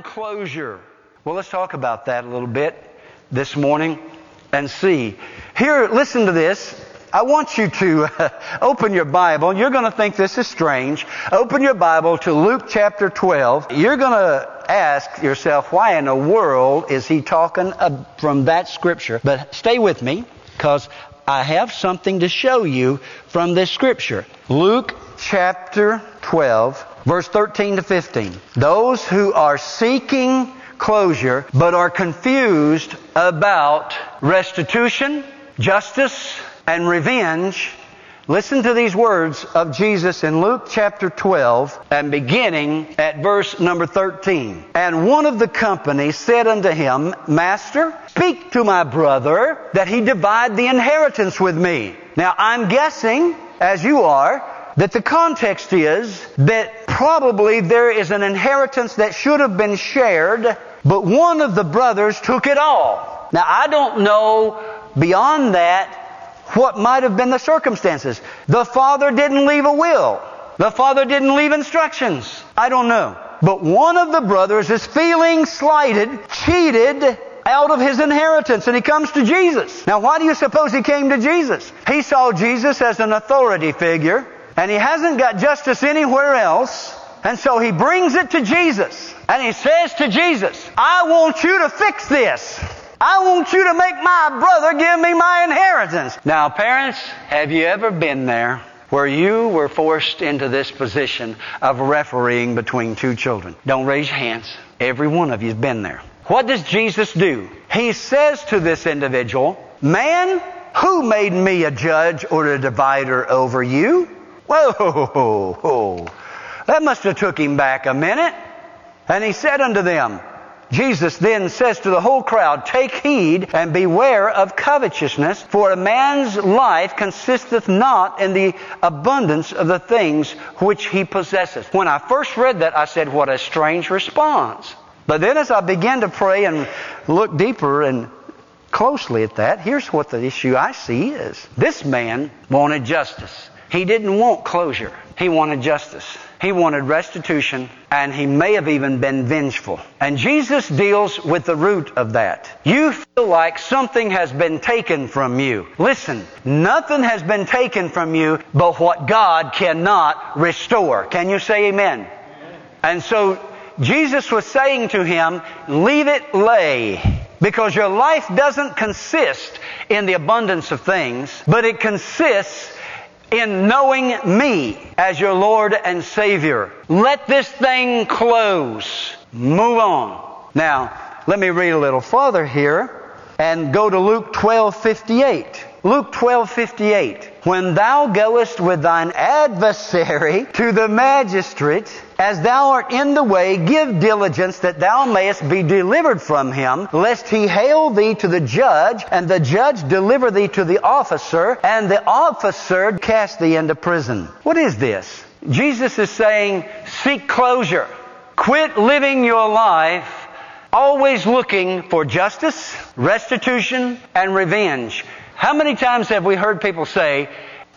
closure? Well, let's talk about that a little bit this morning and see. Here, listen to this. I want you to open your Bible. You're going to think this is strange. Open your Bible to Luke chapter 12. You're going to ask yourself, why in the world is he talking from that scripture? But stay with me because I have something to show you from this scripture. Luke chapter 12, verse 13 to 15. Those who are seeking closure but are confused about restitution, justice, and revenge, listen to these words of Jesus in Luke chapter 12 and beginning at verse number 13. And one of the company said unto him, Master, speak to my brother that he divide the inheritance with me. Now I'm guessing, as you are, that the context is that probably there is an inheritance that should have been shared but one of the brothers took it all. Now I don't know beyond that what might have been the circumstances. The father didn't leave a will. The father didn't leave instructions. I don't know. But one of the brothers is feeling slighted, cheated out of his inheritance, and he comes to Jesus. Now, why do you suppose he came to Jesus? He saw Jesus as an authority figure, and he hasn't got justice anywhere else. And so he brings it to Jesus. And he says to Jesus, I want you to fix this. I want you to make my brother give me my inheritance. Now, parents, have you ever been there where you were forced into this position of refereeing between two children? Don't raise your hands. Every one of you has been there. What does Jesus do? He says to this individual, Man, who made me a judge or a divider over you? Whoa, that must have took him back a minute. And he said unto them, Jesus then says to the whole crowd, Take heed and beware of covetousness, for a man's life consisteth not in the abundance of the things which he possesseth. When I first read that, I said, What a strange response. But then as I began to pray and look deeper and closely at that, here's what the issue I see is. This man wanted justice. He didn't want closure. He wanted justice. He wanted restitution, and he may have even been vengeful. And Jesus deals with the root of that. You feel like something has been taken from you. Listen, nothing has been taken from you but what God cannot restore. Can you say amen? amen. And so Jesus was saying to him, leave it lay. Because your life doesn't consist in the abundance of things, but it consists in knowing me as your Lord and Savior. Let this thing close. Move on. Now, let me read a little further here and go to Luke 12 58. Luke 12, 58. When thou goest with thine adversary to the magistrate, as thou art in the way, give diligence that thou mayest be delivered from him, lest he hail thee to the judge, and the judge deliver thee to the officer, and the officer cast thee into prison. What is this? Jesus is saying, seek closure. Quit living your life always looking for justice, restitution, and revenge. How many times have we heard people say,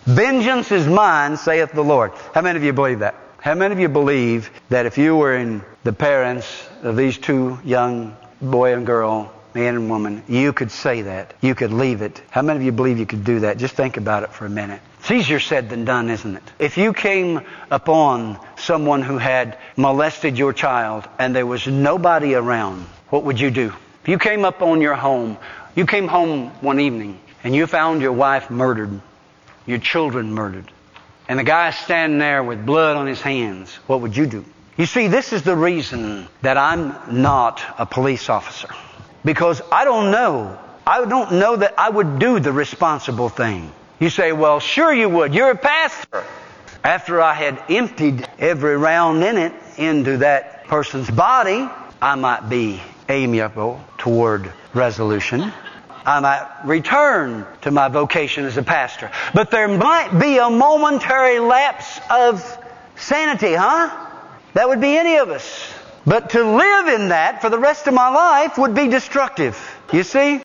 Vengeance is mine, saith the Lord? How many of you believe that? How many of you believe that if you were in the parents of these two young boy and girl, man and woman, you could say that. You could leave it. How many of you believe you could do that? Just think about it for a minute. It's easier said than done, isn't it? If you came upon someone who had molested your child and there was nobody around, what would you do? If you came up on your home, you came home one evening and you found your wife murdered, your children murdered, and the guy standing there with blood on his hands, what would you do? You see, this is the reason that I'm not a police officer. Because I don't know. I don't know that I would do the responsible thing. You say, well, sure you would. You're a pastor. After I had emptied every round in it into that person's body, I might be amiable toward resolution. I might return to my vocation as a pastor. But there might be a momentary lapse of sanity, huh? That would be any of us. But to live in that for the rest of my life would be destructive. You see?